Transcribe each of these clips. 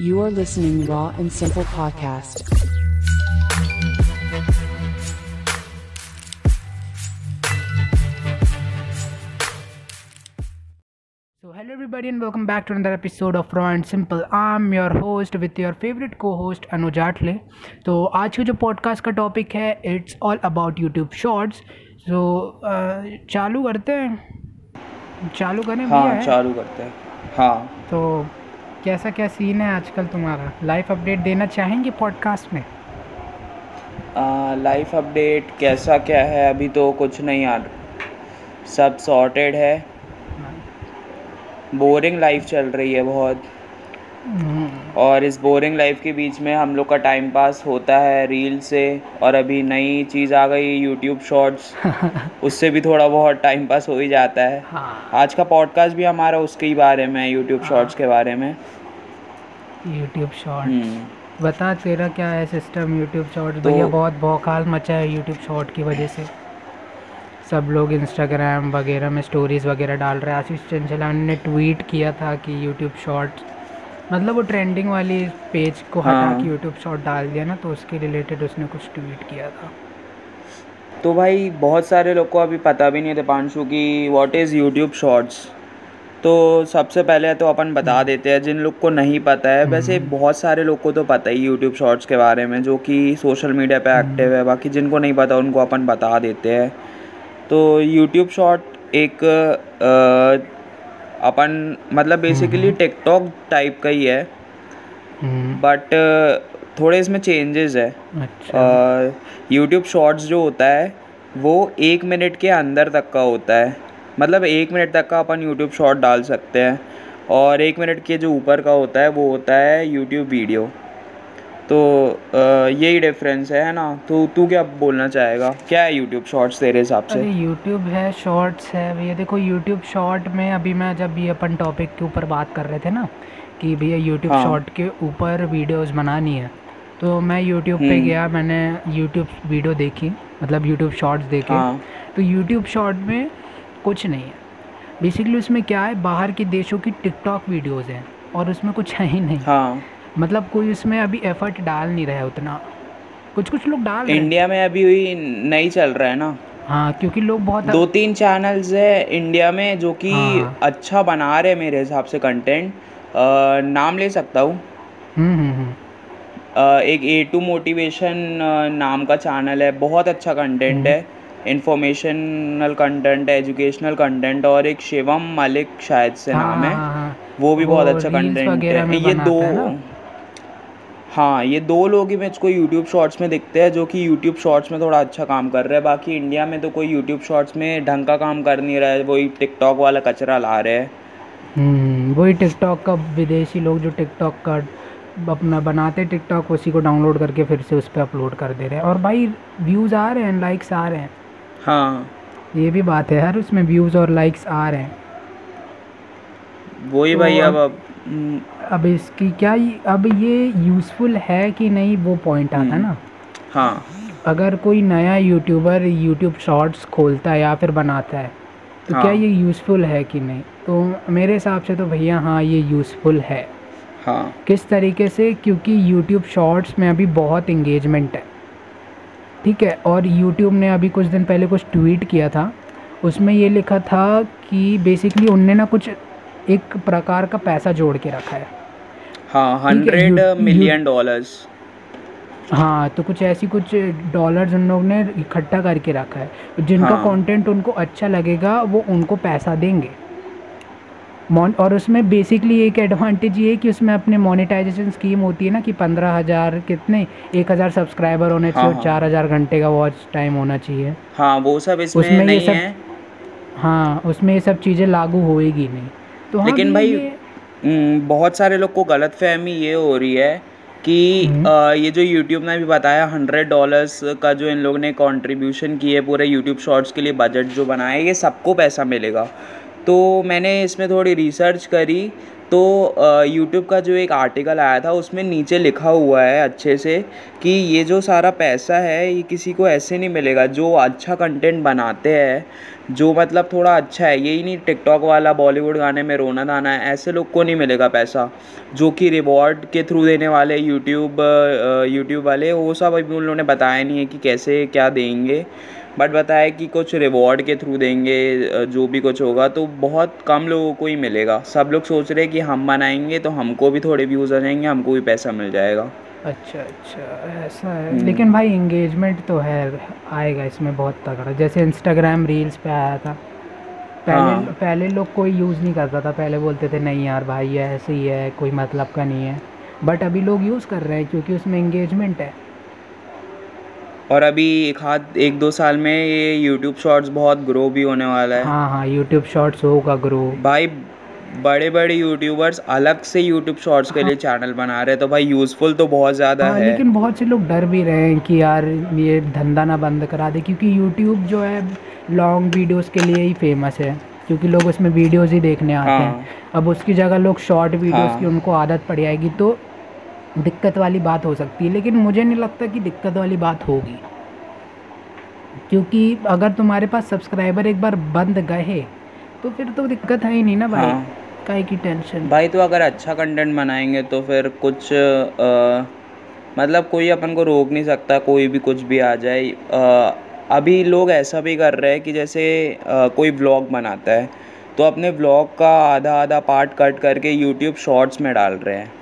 You are listening Raw and Simple Podcast. So hello everybody and welcome back to another episode of Raw and Simple. I'm your host with your favorite co-host अनुज आठले तो आज का जो podcast का topic है it's all about YouTube shorts so चालू करते हैं चालू करें भैया हाँ है? चालू करते हैं हाँ तो कैसा क्या सीन है आजकल तुम्हारा? लाइफ अपडेट देना चाहेंगे पॉडकास्ट में? लाइफ अपडेट कैसा क्या है अभी तो कुछ नहीं यार। सब सॉर्टेड है। बोरिंग लाइफ चल रही है बहुत। और इस बोरिंग लाइफ के बीच में हम लोग का टाइम पास होता है रील से और अभी नई चीज़ आ गई यूट्यूब शॉर्ट्स उससे भी थोड़ा बहुत टाइम पास हो ही जाता है। हाँ। आज का पॉडकास्ट भी हमारा उसके ही बारे में यूट्यूब शॉर्ट्स के बारे में। यूट्यूब शॉर्ट्स हम्म, बता तेरा क्या है सिस्टम यूट्यूब शॉर्ट्स तो- भैया बहुत भौकाल मचा है यूट्यूब शॉर्ट की वजह से। सब लोग इंस्टाग्राम वगैरह में स्टोरीज वगैरह डाल रहे हैं। आशीष चंचलान ने ट्वीट किया था कि यूट्यूब शॉर्ट मतलब वो ट्रेंडिंग वाली पेज को हटा हाँ। के यूट्यूब शॉर्ट डाल दिया ना तो उसके रिलेटेड उसने कुछ ट्वीट किया था। तो भाई बहुत सारे लोग को अभी पता भी नहीं था पांशु की व्हाट इज़ यूट्यूब शॉर्ट्स तो सबसे पहले तो अपन बता देते हैं जिन लोग को नहीं पता है वैसे बहुत सारे लोग को तो पता ही यूट्यूब शॉर्ट्स के बारे में जो कि सोशल मीडिया पे एक्टिव है बाकी जिनको नहीं पता उनको अपन बता देते हैं। तो यूट्यूब शॉर्ट एक अ, अपन मतलब बेसिकली टिकटॉक टाइप का ही है। हम्म, बट थोड़े इसमें चेंजेस है। यूट्यूब अच्छा शॉर्ट्स जो होता है वो एक मिनट के अंदर तक का होता है। मतलब एक मिनट तक का अपन यूट्यूब शॉर्ट डाल सकते हैं। और एक मिनट के जो ऊपर का होता है वो होता है यूट्यूब वीडियो तो यही डिफरेंस है ना? तो तू क्या बोलना चाहेगा? क्या है यूट्यूब शॉर्ट्स तेरे हिसाब से? अरे यूट्यूब है शॉर्ट्स है। भैया देखो यूट्यूब शॉर्ट में अभी मैं जब ये अपन टॉपिक के ऊपर बात कर रहे थे ना कि भैया यूट्यूब हाँ। शॉर्ट के ऊपर वीडियोस बनानी है तो मैं यूट्यूब पे हम्म। गया मैंने यूट्यूब वीडियो देखी मतलब यूट्यूब शॉर्ट्स देखे। हाँ। तो यूट्यूब शॉर्ट में कुछ नहीं है। बेसिकली उसमें क्या है बाहर के देशों की टिकटॉक वीडियोज़ हैं और उसमें कुछ है ही नहीं। हाँ। मतलब कोई उसमें अभी एफर्ट डाल नहीं रहा है उतना। कुछ कुछ लोग डाल इंडिया में अभी हुई नहीं चल रहा है ना। हाँ क्योंकि लोग बहुत दो तीन चैनल्स है इंडिया में जो कि हाँ। अच्छा बना रहे मेरे हिसाब से कंटेंट नाम ले सकता हूँ। हम्म हम्म हम्म। एक ए टू मोटिवेशन नाम का चैनल है। बहुत अच्छा कंटेंट है। इंफॉर्मेशनल कंटेंट है एजुकेशनल कंटेंट और एक शिवम मलिक शायद से नाम है। हाँ, हाँ, वो भी वो बहुत अच्छा कंटेंट है। ये दो है ये दो लोग ही मुझको यूट्यूब शॉर्ट्स में दिखते हैं जो कि यूट्यूब शॉर्ट्स में थोड़ा अच्छा काम कर रहे हैं। बाकी इंडिया में तो कोई यूट्यूब शॉर्ट्स में ढंग का काम कर नहीं रहा है वही टिकटॉक वाला कचरा ला रहे हैं। हम्म, वही टिकटॉक का विदेशी लोग जो टिकटॉक का अपना बनाते टिकटॉक उसी को डाउनलोड करके फिर से उस पर अपलोड कर दे रहे हैं। और भाई व्यूज़ आ रहे हैं लाइक्स आ रहे हैं। हाँ। ये भी बात है यार उसमें व्यूज़ और लाइक्स आ रहे हैं। वही तो भाई अब अब- हम्म, इसकी क्या अब ये यूज़फुल है कि नहीं वो पॉइंट आता है ना? हाँ। अगर कोई नया यूट्यूबर यूट्यूब शॉर्ट्स खोलता है या फिर बनाता है तो हाँ। क्या। ये यूज़फुल है कि नहीं? तो मेरे हिसाब से तो भैया हाँ ये यूज़फुल है। हाँ। किस तरीके से? क्योंकि यूट्यूब शॉर्ट्स में अभी बहुत इंगेजमेंट है। ठीक है और यूट्यूब ने अभी कुछ दिन पहले कुछ ट्वीट किया था। उसमें ये लिखा था कि बेसिकली उनने ना कुछ एक प्रकार का पैसा जोड़ के रखा है। हाँ हंड्रेड यू- यू- मिलियन डॉलर्स हाँ तो कुछ ऐसी कुछ डॉलर्स उन लोग ने इकट्ठा करके रखा है। जिनका हाँ। कंटेंट उनको अच्छा लगेगा वो उनको पैसा देंगे। मोन और उसमें बेसिकली एक एडवांटेज ये है कि उसमें अपने मोनेटाइजेशन स्कीम होती है ना कि पंद्रह हज़ार कितने एक हज़ार सब्सक्राइबर होने चाहिए हाँ, और हाँ। चार हज़ार घंटे का वॉच टाइम होना चाहिए। हाँ वो सब इसमें उसमें ये नहीं सब है। हाँ उसमें ये सब चीज़ें लागू होएगी नहीं। तो हाँ लेकिन भाई ये- बहुत सारे लोग को गलत फहमी ये हो रही है कि आ, ये जो यूट्यूब ने भी बताया हंड्रेड डॉलर्स का जो इन लोगों ने कॉन्ट्रीब्यूशन किए पूरे यूट्यूब शॉर्ट्स के लिए बजट जो बनाया ये सबको पैसा मिलेगा। तो मैंने इसमें थोड़ी रिसर्च करी तो यूट्यूब का जो एक आर्टिकल आया था, उसमें नीचे लिखा हुआ है अच्छे से कि ये जो सारा पैसा है, ये किसी को ऐसे नहीं मिलेगा, जो अच्छा कंटेंट बनाते हैं, जो मतलब थोड़ा अच्छा है, यही नहीं टिकटॉक वाला बॉलीवुड गाने में रोना दाना है, ऐसे लोग को नहीं मिलेगा पैसा, जो कि रिवॉर्ड के थ्रू देने वाले यूट्यूब यूट्यूब वाले, वो सब अभी उन लोगों ने बताया नहीं है कि कैसे, क्या देंगे। बट बताया कि कुछ रिवॉर्ड के थ्रू देंगे जो भी कुछ होगा तो बहुत कम लोगों को ही मिलेगा। सब लोग सोच रहे हैं कि हम बनाएँगे तो हमको भी थोड़े व्यूज़ आ जाएँगे हमको भी पैसा मिल जाएगा। अच्छा अच्छा ऐसा है। लेकिन भाई इंगेजमेंट तो है आएगा इसमें बहुत तगड़ा। जैसे इंस्टाग्राम रील्स पे आया था। पहले हाँ। पहले लोग कोई यूज़ नहीं करता था। पहले बोलते थे नहीं यार भाई ऐसे ही है कोई मतलब का नहीं है। बट अभी लोग यूज़ कर रहे हैं क्योंकि उसमें इंगेजमेंट है। और अभी एक हाथ एक दो साल में ये यूट्यूब शॉर्ट्स बहुत ग्रो भी होने वाला है। हाँ हाँ यूट्यूब शॉर्ट्स होगा ग्रो भाई बड़े बड़े यूट्यूबर्स अलग से यूट्यूब शॉर्ट्स के लिए चैनल बना रहे हैं तो भाई यूज़फुल तो बहुत ज़्यादा हाँ, है। लेकिन बहुत से लोग डर भी रहे हैं कि यार ये धंधा ना बंद करा दे क्योंकि यूट्यूब जो है लॉन्ग वीडियोस के लिए ही फ़ेमस है क्योंकि लोग उसमें वीडियोस ही देखने आते हाँ। हैं। अब उसकी जगह लोग शॉर्ट वीडियोस हाँ। की उनको आदत पड़ जाएगी तो दिक्कत वाली बात हो सकती है लेकिन मुझे नहीं लगता कि दिक्कत वाली बात होगी। क्योंकि अगर तुम्हारे पास सब्सक्राइबर एक बार बंद गए तो फिर तो दिक्कत है ही नहीं ना भाई? हाँ। काहे की टेंशन भाई तो अगर अच्छा कंटेंट बनाएँगे तो फिर कुछ अ, मतलब कोई अपन को रोक नहीं सकता कोई भी कुछ भी आ जाए। अ, अभी लोग ऐसा भी कर रहे हैं कि जैसे अ, कोई ब्लॉग बनाता है तो अपने ब्लॉग का आधा आधा पार्ट कट करके यूट्यूब शॉर्ट्स में डाल रहे हैं।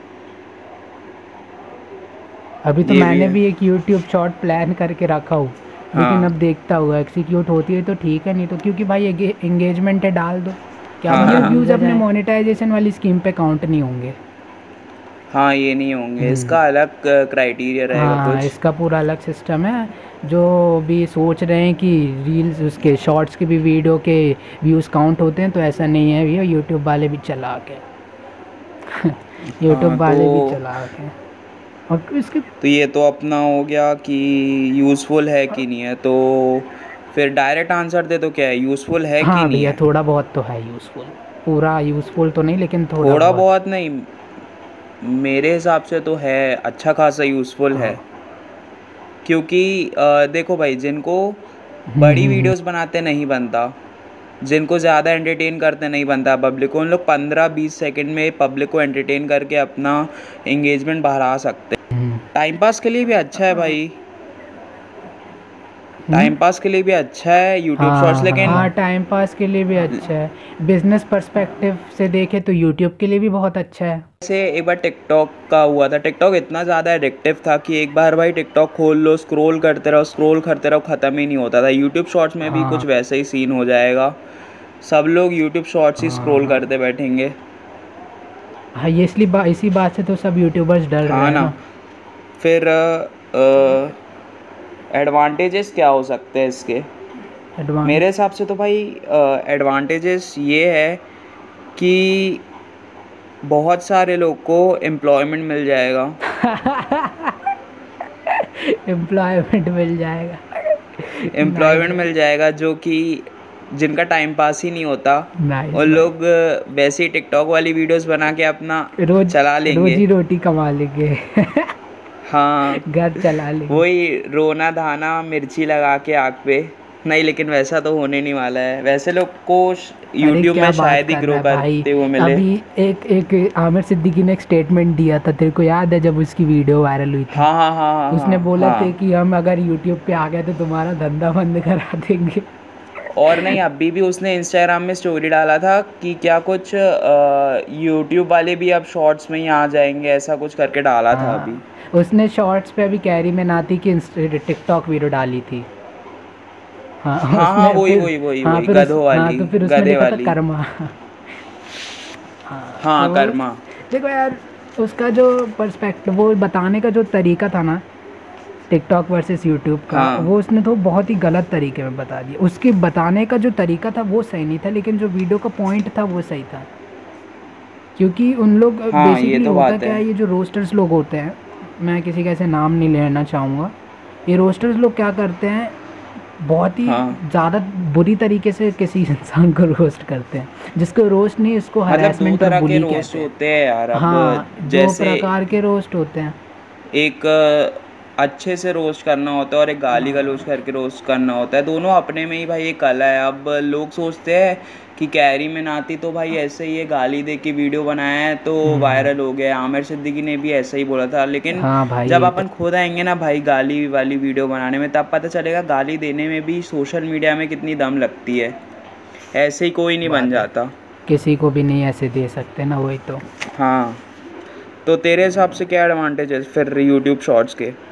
अभी तो ये भी मैंने भी एक यूट्यूब शॉर्ट प्लान करके रखा हूँ लेकिन हाँ। अब देखता हुआ एक्सिक्यूट होती है तो ठीक है नहीं तो क्योंकि भाई एंगेजमेंट है डाल दो। क्या हाँ, हाँ, व्यूज़ अपने मोनेटाइजेशन वाली स्कीम पे काउंट नहीं होंगे। हाँ ये नहीं होंगे। इसका अलग क्राइटेरिया रहेगा हम्म। हाँ कुछ। इसका पूरा अलग सिस्टम है। जो भी सोच रहे हैं कि रील्स उसके शॉर्ट्स के भी वीडियो के व्यूज़ काउंट होते हैं तो ऐसा नहीं है भैया। यूट्यूब वाले भी चला के। यूट्यूब हाँ, वाले भी तो- चला के। और इसके तो ये तो अपना हो गया कि यूज़फुल है कि नहीं है तो फिर डायरेक्ट आंसर दे तो क्या है यूज़फुल है हाँ कि नहीं है थोड़ा बहुत तो है यूज़फुल पूरा यूज़फुल तो नहीं लेकिन थोड़ा, थोड़ा बहुत बहुत नहीं मेरे हिसाब से तो है अच्छा खासा यूज़फुल हाँ। है। क्योंकि देखो भाई जिनको बड़ी हम्म। वीडियोस बनाते नहीं बनता जिनको ज़्यादा एंटरटेन करते नहीं बनता पब्लिक को उन लोग पंद्रह बीस सेकेंड में पब्लिक को एंटरटेन करके अपना एंगेजमेंट बढ़ा सकते हम्म। टाइम पास के लिए भी अच्छा है भाई। टाइम पास के लिए भी अच्छा है यूट्यूब शॉर्ट्स लेकिन हाँ टाइम पास के लिए भी अच्छा है। बिज़नेस पर्सपेक्टिव से देखे तो यूट्यूब के लिए भी बहुत अच्छा है। जैसे एक बार टिकटॉक का हुआ था। टिकटॉक इतना ज़्यादा एडिक्टिव था कि एक बार भाई टिकटॉक खोल लो स्क्रॉल करते रहो स्क्रॉल करते रहो ख़त्म ही नहीं होता था। यूट्यूब शॉर्ट्स में भी हाँ। कुछ वैसे ही सीन हो जाएगा। सब लोग यूट्यूब शॉर्ट्स ही स्क्रॉल हाँ। करते बैठेंगे। हाँ ये इसलिए बा, इसी बात से तो सब यूट्यूबर्स डर रहे हाँ हैं ना। फिर एडवांटेजेस क्या हो सकते हैं इसके? मेरे हिसाब से तो भाई एडवांटेजेस ये है कि बहुत सारे लोग को एम्प्लॉयमेंट मिल जाएगा। एम्प्लॉयमेंट मिल जाएगा। एम्प्लॉयमेंट मिल जाएगा जो कि जिनका टाइम पास ही नहीं होता। और लोग वैसे ही टिकटॉक वाली वीडियोस बना के अपना रोज चला लेंगे। रोजी रोटी कमा लेंगे। हाँ। घर चला लेंगे वही रोना धाना मिर्ची लगा के आग पे। नहीं लेकिन वैसा तो होने नहीं वाला है। वैसे लोग को यूट्यूब में शायद ही ग्रो करते हुए मिले। अभी एक एक आमिर सिद्दीकी ने एक स्टेटमेंट दिया था तेरे को याद है जब उसकी वीडियो वायरल हुई थी? हाँ हाँ हाँ हाँ उसने बोला हाँ। था कि हम अगर यूट्यूब पे आ गए तो तुम्हारा धंधा बंद करा देंगे। और नहीं अभी भी उसने इंस्टाग्राम में स्टोरी डाला था कि क्या कुछ यूट्यूब वाले भी अब शॉर्ट्स में ही आ जाएँगे ऐसा कुछ करके डाला था हाँ, अभी। उसने शॉर्ट्स पे अभी कैरी में नाती की टिकटॉक वीडियो डाली थी। हाँ हाँ, हाँ, वही, वही, वही, हाँ, वही, गधों हाँ, वाली, तो गधे था वाली। कर्मा। हाँ तो कर्मा। देखो यार उसका जो पर्सपेक्टिव वो बताने का जो तरीका था ना टिकटॉक वर्सेस यूट्यूब का हाँ। वो उसने तो बहुत ही गलत तरीके में बता दिया उसके बताने का जो तरीका था वो सही नहीं था लेकिन जो वीडियो का पॉइंट था वो सही था क्योंकि उन लोग हाँ, ये बेसिकली तो होता बात क्या है। ये जो रोस्टर्स लोग होते हैं मैं किसी का ऐसे नाम नहीं लेना चाहूँगा ये रोस्टर्स लोग क्या करते हैं बहुत ही हाँ। ज़्यादा बुरी तरीके से किसी इंसान को रोस्ट करते हैं जिसको रोस्ट नहीं उसको मतलब हरासमेंट और बुली कहते हैं होते हैं यार हाँ दो जैसे प्रकार के रोस्ट होते हैं एक अच्छे से रोस्ट करना होता है और एक गाली गलौज करके रोस्ट करना होता है। दोनों अपने में ही भाई एक कला है। अब लोग सोचते हैं कि कैरी में नाती तो भाई ऐसे ही ये गाली दे के वीडियो बनाया है तो वायरल हो गया आमिर सिद्दीकी ने भी ऐसा ही बोला था लेकिन हम्म। हाँ भाई, जब अपन खुद आएँगे ना भाई गाली वाली वीडियो बनाने में तब पता चलेगा गाली देने में भी सोशल मीडिया में कितनी दम लगती है। ऐसे ही कोई नहीं बन जाता। किसी को भी नहीं ऐसे दे सकते ना वही तो। हाँ। तो तेरे हिसाब से क्या एडवांटेज है फिर यूट्यूब शॉर्ट्स के?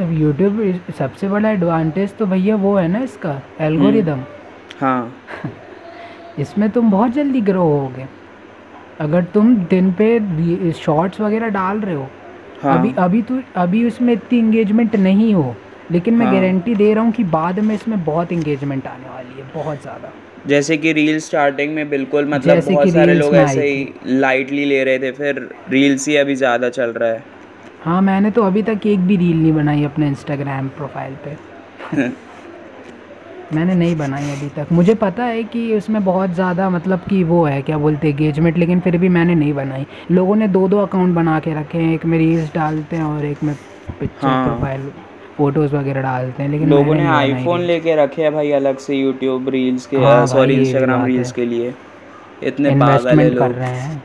अब यूट्यूब सबसे बड़ा एडवांटेज तो भैया वो है ना इसका एल्गोरिदम हाँ। इसमें तुम बहुत जल्दी ग्रो होगे। अगर तुम दिन पे शॉर्ट्स वगैरह डाल रहे हो हाँ। अभी अभी तो अभी उसमें इतनी इंगेजमेंट नहीं हो लेकिन मैं हाँ। गारंटी दे रहा हूँ कि बाद में इसमें बहुत इंगेजमेंट आने वाली है बहुत ज़्यादा। जैसे कि रील स्टार्टिंग में बिल्कुल मतलब बहुत सारे लोग ऐसे ही लाइटली ले रहे थे फिर रील्स ही अभी ज़्यादा चल रहा है। हाँ मैंने तो अभी तक एक भी रील नहीं बनाई अपने इंस्टाग्राम प्रोफ़ाइल पे। मैंने नहीं बनाई अभी तक। मुझे पता है कि उसमें बहुत ज़्यादा मतलब कि वो है क्या बोलते हैं एंगेजमेंट लेकिन फिर भी मैंने नहीं बनाई। लोगों ने दो दो अकाउंट बना के रखे हैं एक में रील्स डालते हैं और एक में पिक्चर हाँ। प्रोफ़ाइल फ़ोटोज़ वगैरह डालते हैं लेकिन लोगों ने आईफोन लेके रखे हैं भाई अलग से यूट्यूब रील्स के हाँ सॉरी इंस्टाग्राम रील्स के लिए। इतने पागल है कर रहे हैं।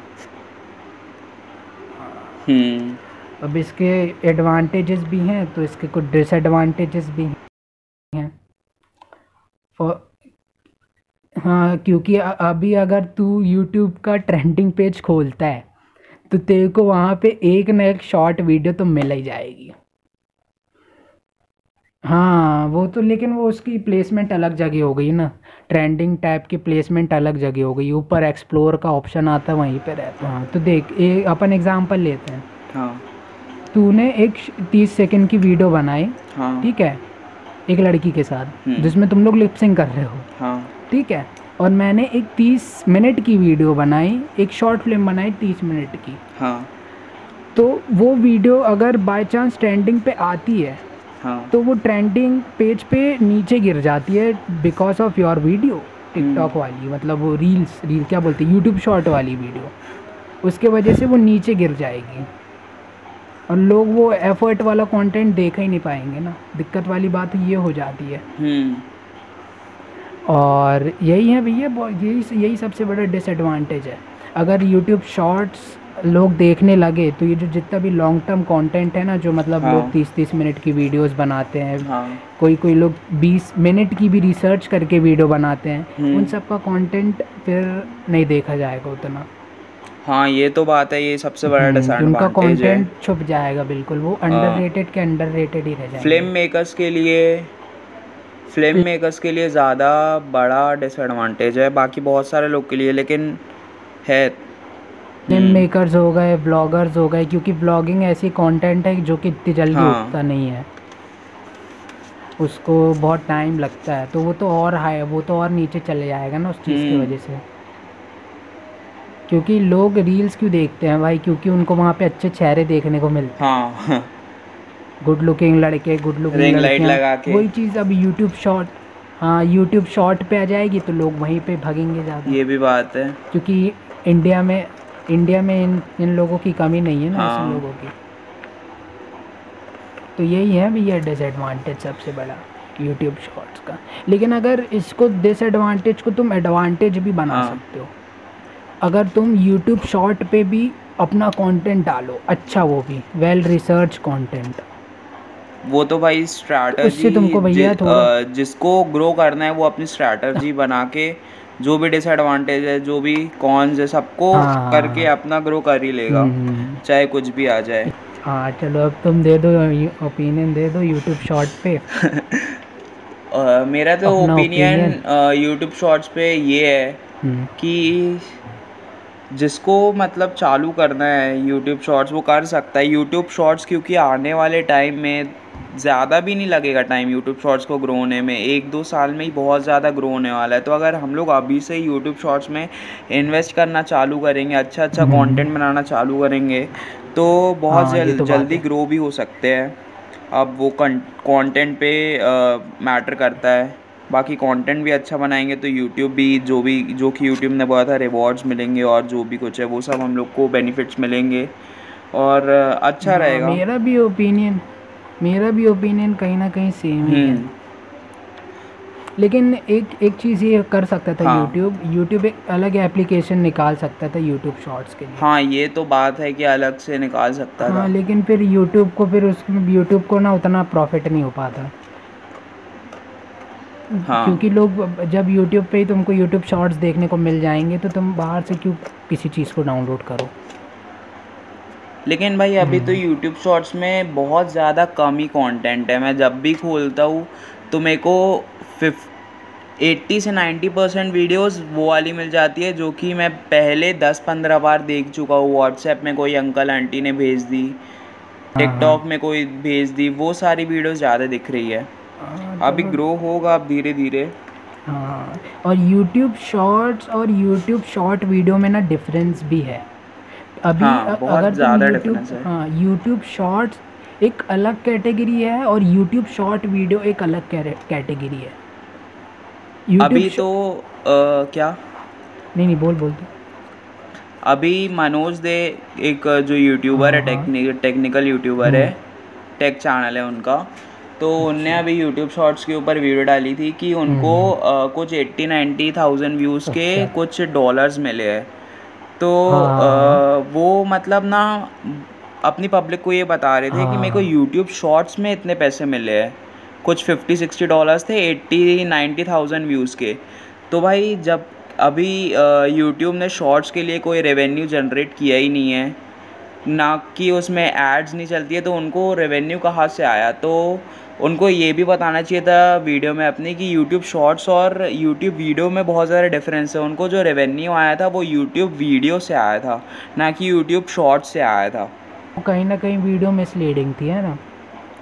हम्म। अब इसके एडवांटेजेस भी हैं तो इसके कुछ डिसएडवांटेजेस भी हैं। हाँ क्योंकि अभी अगर तू यूट्यूब का ट्रेंडिंग पेज खोलता है तो तेरे को वहाँ पे एक ना एक शॉर्ट वीडियो तो मिल ही जाएगी। हाँ वो तो लेकिन वो उसकी प्लेसमेंट अलग जगह हो गई ना। ट्रेंडिंग टाइप की प्लेसमेंट अलग जगह हो गई। ऊपर एक्सप्लोर का ऑप्शन आता है, वहीं पे रहता है। हाँ तो देख एक अपन एग्जांपल लेते हैं। हाँ। तूने एक तीस सेकंड की वीडियो बनाई हाँ। ठीक है? एक लड़की के साथ हम्म। जिसमें तुम लोग लिपसिंग कर रहे हो। हाँ। ठीक है? और मैंने एक तीस मिनट की वीडियो बनाई एक शॉर्ट फ़िल्म बनाई तीस मिनट की। हाँ। तो वो वीडियो अगर बाय चांस ट्रेंडिंग पे आती है हाँ। तो वो ट्रेंडिंग पेज पे नीचे गिर जाती है because of your video TikTok वाली मतलब वो रील्स रील क्या बोलते हैं यूट्यूब शॉर्ट वाली वीडियो। उसके वजह से वो नीचे गिर जाएगी। और लोग वो एफर्ट वाला कंटेंट देख ही नहीं पाएँगे ना। दिक्कत वाली बात ये हो जाती है। हम्म। और यही है भैया यही यही सबसे बड़ा डिसएडवांटेज है। अगर यूट्यूब शॉर्ट्स लोग देखने लगे तो ये जो जितना भी लॉन्ग टर्म कंटेंट है ना जो मतलब हाँ। लोग तीस तीस मिनट की वीडियोस बनाते हैं हाँ। कोई कोई लोग 20 मिनट की भी रिसर्च करके वीडियो बनाते हैं हम्म। उन सब का कंटेंट फिर नहीं देखा जाएगा उतना। हाँ ये तो बात है ये सबसे बड़ा हम्म, उनका डिसएडवांटेज है छुप जाएगा बिल्कुल वो अंडररेटेड के अंडररेटेड ही रह जाएगा। फ़िल्म मेकर्स के लिए फ़िल्म मेकर्स के लिए ज़्यादा बड़ा डिसएडवांटेज है बाकी बहुत सारे लोग के लिए लेकिन है। फ़िल्म मेकर्स हो गए ब्लॉगर्स हो गए क्योंकि ब्लॉगिंग ऐसी कंटेंट है जो कि इतनी जल्दी हाँ। उठता नहीं है। उसको बहुत टाइम लगता है तो वो तो और हाई वो तो और नीचे चले जाएगा ना उस चीज़ की हम्म। वजह से। क्योंकि लोग रील्स क्यों देखते हैं भाई? क्योंकि उनको वहाँ पे अच्छे चेहरे देखने को मिलते हाँ। हैं। गुड लुकिंग लड़के गुड लुकिंग Ring लगा के। वही चीज़ अब यूट्यूब शॉर्ट हाँ यूट्यूब शॉर्ट पे आ जाएगी तो लोग वहीं पे भागेंगे ज़्यादा। ये भी बात है। क्योंकि इंडिया में इंडिया में इन इन लोगों की कमी नहीं है ना हाँ। ऐसे लोगों की। तो यही है भैया डिसएडवांटेज सबसे बड़ा यूट्यूब शॉर्ट्स का। लेकिन अगर इसको डिसएडवांटेज को तुम एडवांटेज भी बना हाँ। सकते हो। अगर तुम यूट्यूब शॉर्ट पे भी अपना कंटेंट डालो अच्छा वो भी वेल रिसर्च कंटेंट वो तो भाई स्ट्रैटजी उससे तुमको भैया थोड़ा- जिसको ग्रो करना है वो अपनी स्ट्रैटजी बना के जो भी डिसएडवांटेज है जो भी कॉन्स है सबको हाँ। करके अपना ग्रो कर ही लेगा हम्म। चाहे कुछ भी आ जाए। हाँ चलो अब तुम दे दो ओपिनियन दे दो यूट्यूब शॉर्ट पे। मेरा तो ओपिनियन यूट्यूब शॉर्ट्स पे ये है हम्म, कि जिसको मतलब चालू करना है यूट्यूब शॉर्ट्स वो कर सकता है। यूट्यूब शॉर्ट्स क्योंकि आने वाले टाइम में ज़्यादा भी नहीं लगेगा टाइम यूट्यूब शॉर्ट्स को ग्रो होने में। एक दो साल में ही बहुत ज़्यादा ग्रो होने वाला है। तो अगर हम लोग अभी से यूट्यूब शॉर्ट्स में इन्वेस्ट करना चालू करेंगे अच्छा अच्छा कंटेंट बनाना चालू करेंगे तो बहुत हाँ, जल, तो जल्दी ग्रो भी हो सकते हैं। अब वो कंटेंट पे मैटर करता है। बाकी कंटेंट भी अच्छा बनाएँगे तो यूट्यूब भी जो भी जो कि यूट्यूब ने बोला था रिवॉर्ड्स मिलेंगे और जो भी कुछ है वो सब हम लोग को बेनिफिट्स मिलेंगे। और अच्छा हाँ, रहेगा। मेरा भी ओपिनियन मेरा भी ओपिनियन कहीं ना कहीं सेम ही है। हम्म। लेकिन एक एक चीज़ ये कर सकता था हाँ। यूट्यूब यूट्यूब एक अलग एप्लीकेशन निकाल सकता था यूट्यूब शॉर्ट्स के लिए। हाँ ये तो बात है कि अलग से निकाल सकता हाँ था। लेकिन फिर यूट्यूब को फिर उसमें यूट्यूब को ना उतना प्रॉफिट नहीं हो पाता। हाँ। क्योंकि लोग जब यूट्यूब पे ही तुमको यूट्यूब शॉर्ट्स देखने को मिल जाएँगे तो तुम बाहर से क्यों किसी चीज़ को डाउनलोड करो? लेकिन भाई अभी तो हम्म। यूट्यूब शॉर्ट्स में बहुत ज़्यादा कम ही कंटेंट है। मैं जब भी खोलता हूँ तो मेरे को फिफ एट्टी से नाइन्टी परसेंट वीडियोज़ वो वाली मिल जाती है जो कि मैं पहले दस पंद्रह बार देख चुका हूँ। व्हाट्सएप में कोई अंकल आंटी ने भेज दी हाँ, टिकटॉक में कोई भेज दी वो सारी वीडियोज़ ज़्यादा दिख रही है हाँ, अभी ग्रो होगा अब धीरे धीरे हाँ और यूट्यूब शॉर्ट्स और यूट्यूब शॉर्ट वीडियो में ना डिफरेंस भी है। अभी हाँ, अगर ज़्यादा difference है। हाँ यूट्यूब शॉर्ट्स एक अलग कैटेगरी है और यूट्यूब शॉर्ट वीडियो एक अलग कैटेगरी है। अभी तो अ, क्या? नहीं नहीं बोल बोल तू। अभी मनोज दे एक जो यूट्यूबर है हाँ, हाँ। टेक्निक टेक्निकल यूट्यूबर है टेक चैनल है उनका। तो उनने अच्छा। अभी यूट्यूब शॉर्ट्स के ऊपर वीडियो डाली थी कि उनको अ, कुछ एट्टी नाइन्टी थाउज़ेंड व्यूज़ के हम्म। अच्छा। कुछ डॉलर्स मिले हैं तो हाँ। अ, वो मतलब ना अपनी पब्लिक को ये बता रहे थे कि मेरे को हाँ। यूट्यूब शॉर्ट्स में इतने पैसे मिले हैं कुछ फिफ्टी सिक्सटी डॉलर्स थे एट्टी नाइन्टी थाउज़ेंड व्यूज़ के तो भाई जब अभी यूट्यूब ने शॉर्ट्स के लिए कोई रेवेन्यू जनरेट किया ही नहीं है ना कि उसमें एड्स नहीं चलती है तो उनको रेवेन्यू कहाँ से आया तो उनको ये भी बताना चाहिए था वीडियो में अपने कि यूट्यूब शॉर्ट्स और यूट्यूब वीडियो में बहुत ज़्यादा डिफरेंस है। उनको जो रेवेन्यू आया था वो यूट्यूब वीडियो से आया था ना कि यूट्यूब शॉर्ट्स से आया था। वो कहीं ना कहीं वीडियो मिसलीडिंग थी है ना?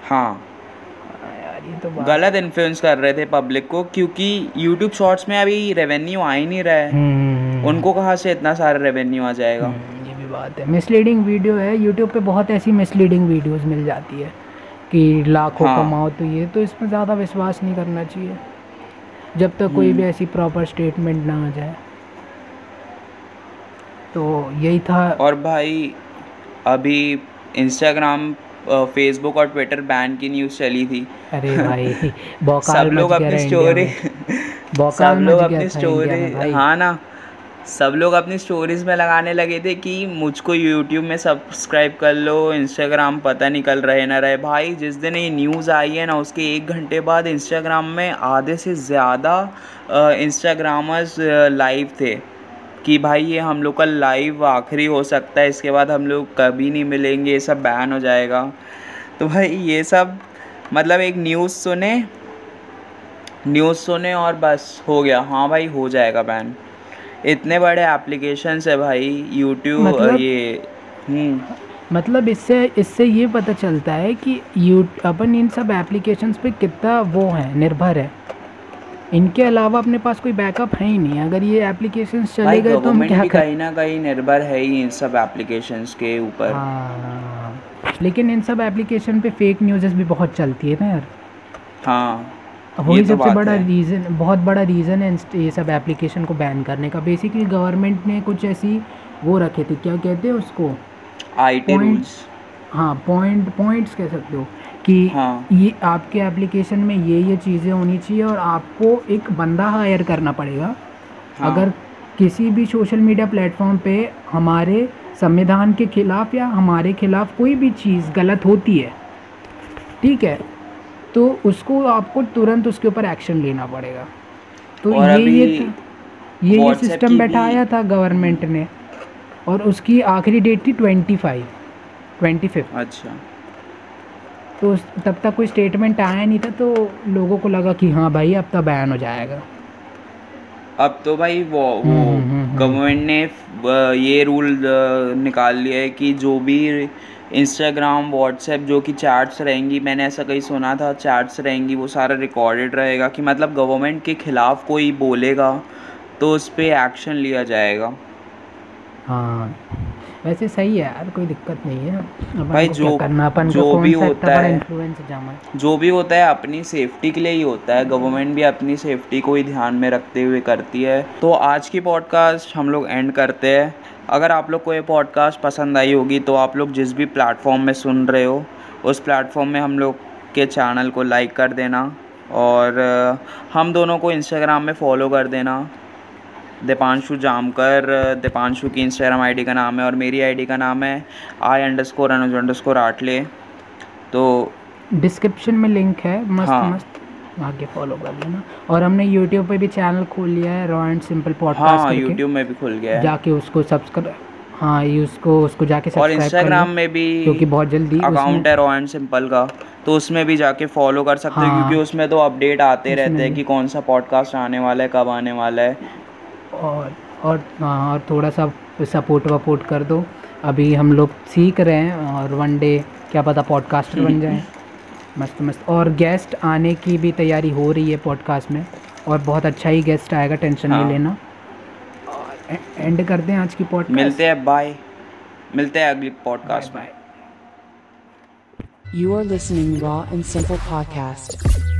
हाँ। तो गलत इन्फ्लुएंस कर रहे थे पब्लिक को क्योंकि यूट्यूब शॉर्ट्स में अभी रेवेन्यू आ ही नहीं रहा है। हम्म, उनको कहाँ से इतना सारा रेवेन्यू आ जाएगा? हम्म, ये भी बात है। मिसलीडिंग वीडियो है। यूट्यूब पे बहुत ऐसी मिसलीडिंग वीडियोस मिल जाती है। कि लाखों हाँ। कमाओ तो ये तो इसमें ज़्यादा विश्वास नहीं करना चाहिए। जब तक कोई हम्म। भी ऐसी प्रॉपर स्टेटमेंट ना आ जाए। तो यही था। और भाई अभी इंस्टाग्राम फेसबुक और ट्विटर बैन की न्यूज़ चली थी। अरे भाई बौकाल सब लोग अपनी स्टोरी बौकाल सब लोग अपनी स्टोरी हाँ ना। सब लोग अपनी स्टोरीज में लगाने लगे थे कि मुझको यूट्यूब में सब्सक्राइब कर लो इंस्टाग्राम पता नहीं कल रहे ना रहे। भाई, जिस दिन ये न्यूज़ आई है ना, उसके एक घंटे बाद इंस्टाग्राम में आधे से ज़्यादा इंस्टाग्रामर्स लाइव थे कि भाई, ये हम लोग का लाइव आखिरी हो सकता है, इसके बाद हम लोग कभी नहीं मिलेंगे, ये सब बैन हो जाएगा। तो भाई, ये सब मतलब एक न्यूज़ सुने न्यूज़ सुने और बस हो गया। हाँ भाई, हो जाएगा बैन इतने बड़े एप्लीकेशन है भाई यूट्यूब मतलब- ये हम्म। मतलब इससे इससे ये पता चलता है कि यू अपन इन सब एप्लीकेशंस पे कितना वो है निर्भर है। इनके अलावा अपने पास कोई बैकअप है ही नहीं। अगर ये एप्लीकेशंस चले गए तो हम क्या कहीं ना कहीं निर्भर है ही इन सब एप्लीकेशंस के ऊपर। हाँ। लेकिन इन सब एप्लीकेशन पे फेक न्यूज़ भी बहुत चलती है ना यार। हाँ। वही तो सबसे बड़ा रीज़न बहुत बड़ा रीज़न है ये सब एप्लीकेशन को बैन करने का। बेसिकली गवर्नमेंट ने कुछ ऐसी वो रखे थे क्या कहते हैं उसको? आईटी Points- रूल्स हाँ पॉइंट पॉइंट्स कह सकते हो कि हाँ। ये आपके एप्लीकेशन में ये ये चीज़ें होनी चाहिए और आपको एक बंदा हायर करना पड़ेगा। हाँ। अगर किसी भी सोशल मीडिया प्लेटफॉर्म पे हमारे संविधान के खिलाफ या हमारे खिलाफ कोई भी चीज़ गलत होती है ठीक है तो उसको आपको तुरंत उसके ऊपर एक्शन लेना पड़ेगा। तो ये ये ये ये सिस्टम बैठाया था गवर्नमेंट ने। और उसकी आखिरी डेट थी ट्वेंटी फाइव ट्वेंटी फिफ्थ अच्छा। तो तब तक कोई स्टेटमेंट आया नहीं था तो लोगों को लगा कि हाँ भाई अब तो बैन हो जाएगा। अब तो भाई वो वो हम्म, हम्म, हम्म। गवर्नमेंट ने ये रूल निकाल लिया है कि जो भी इंस्टाग्राम व्हाट्सएप जो कि चैट्स रहेंगी। मैंने ऐसा कहीं सुना था चैट्स रहेंगी, वो सारा रिकॉर्डेड रहेगा कि मतलब गवर्नमेंट के ख़िलाफ़ कोई बोलेगा तो उस पर एक्शन लिया जाएगा। हाँ वैसे सही है यार कोई दिक्कत नहीं है। भाई जो करना अपन जो भी होता है जो भी होता है अपनी सेफ्टी के लिए ही होता है। गवर्नमेंट भी अपनी सेफ्टी को ही ध्यान में रखते हुए करती है। तो आज की पॉडकास्ट हम लोग एंड करते हैं। अगर आप लोग को ये पॉडकास्ट पसंद आई होगी तो आप लोग जिस भी प्लेटफॉर्म में सुन रहे हो उस प्लेटफॉर्म में हम लोग के चैनल को लाइक कर देना। और हम दोनों को इंस्टाग्राम में फॉलो कर देना। दीपांशु जामकर दीपांशु की इंस्टाग्राम आईडी का नाम है और मेरी आईडी का नाम है I underscore Anuj underscore Atle तो डिस्क्रिप्शन में लिंक है मस्त हाँ। मस्त। आगे फॉलो कर लेना। और हमने यूट्यूब पे भी चैनल खोल लिया है रॉ एंड सिंपल पॉडकास्ट हाँ यूट्यूब में भी खुल गया है। जाके उसको सब्सक्राइब हाँ ये उसको उसको जाके और इंस्टाग्राम में भी क्योंकि बहुत जल्दी अकाउंट है रॉ एंड सिंपल का। तो उसमें भी जाके फॉलो कर सकते हो हाँ। क्योंकि उसमें तो अपडेट आते रहते हैं कि कौन सा पॉडकास्ट आने वाला है कब आने वाला है। और और हाँ और थोड़ा सा सपोर्ट वपोर्ट कर दो। अभी हम लोग सीख रहे हैं और वन डे क्या पता पॉडकास्टर बन जाए। मस्त मस्त। और गेस्ट आने की भी तैयारी हो रही है पॉडकास्ट में। और बहुत अच्छा ही गेस्ट आएगा टेंशन हाँ। नहीं लेना। और एंड करते हैं आज की पॉडकास्ट मिलते हैं बाय मिलते हैं अगली पॉडकास्ट में। You are listening Raw and Simple Podcast.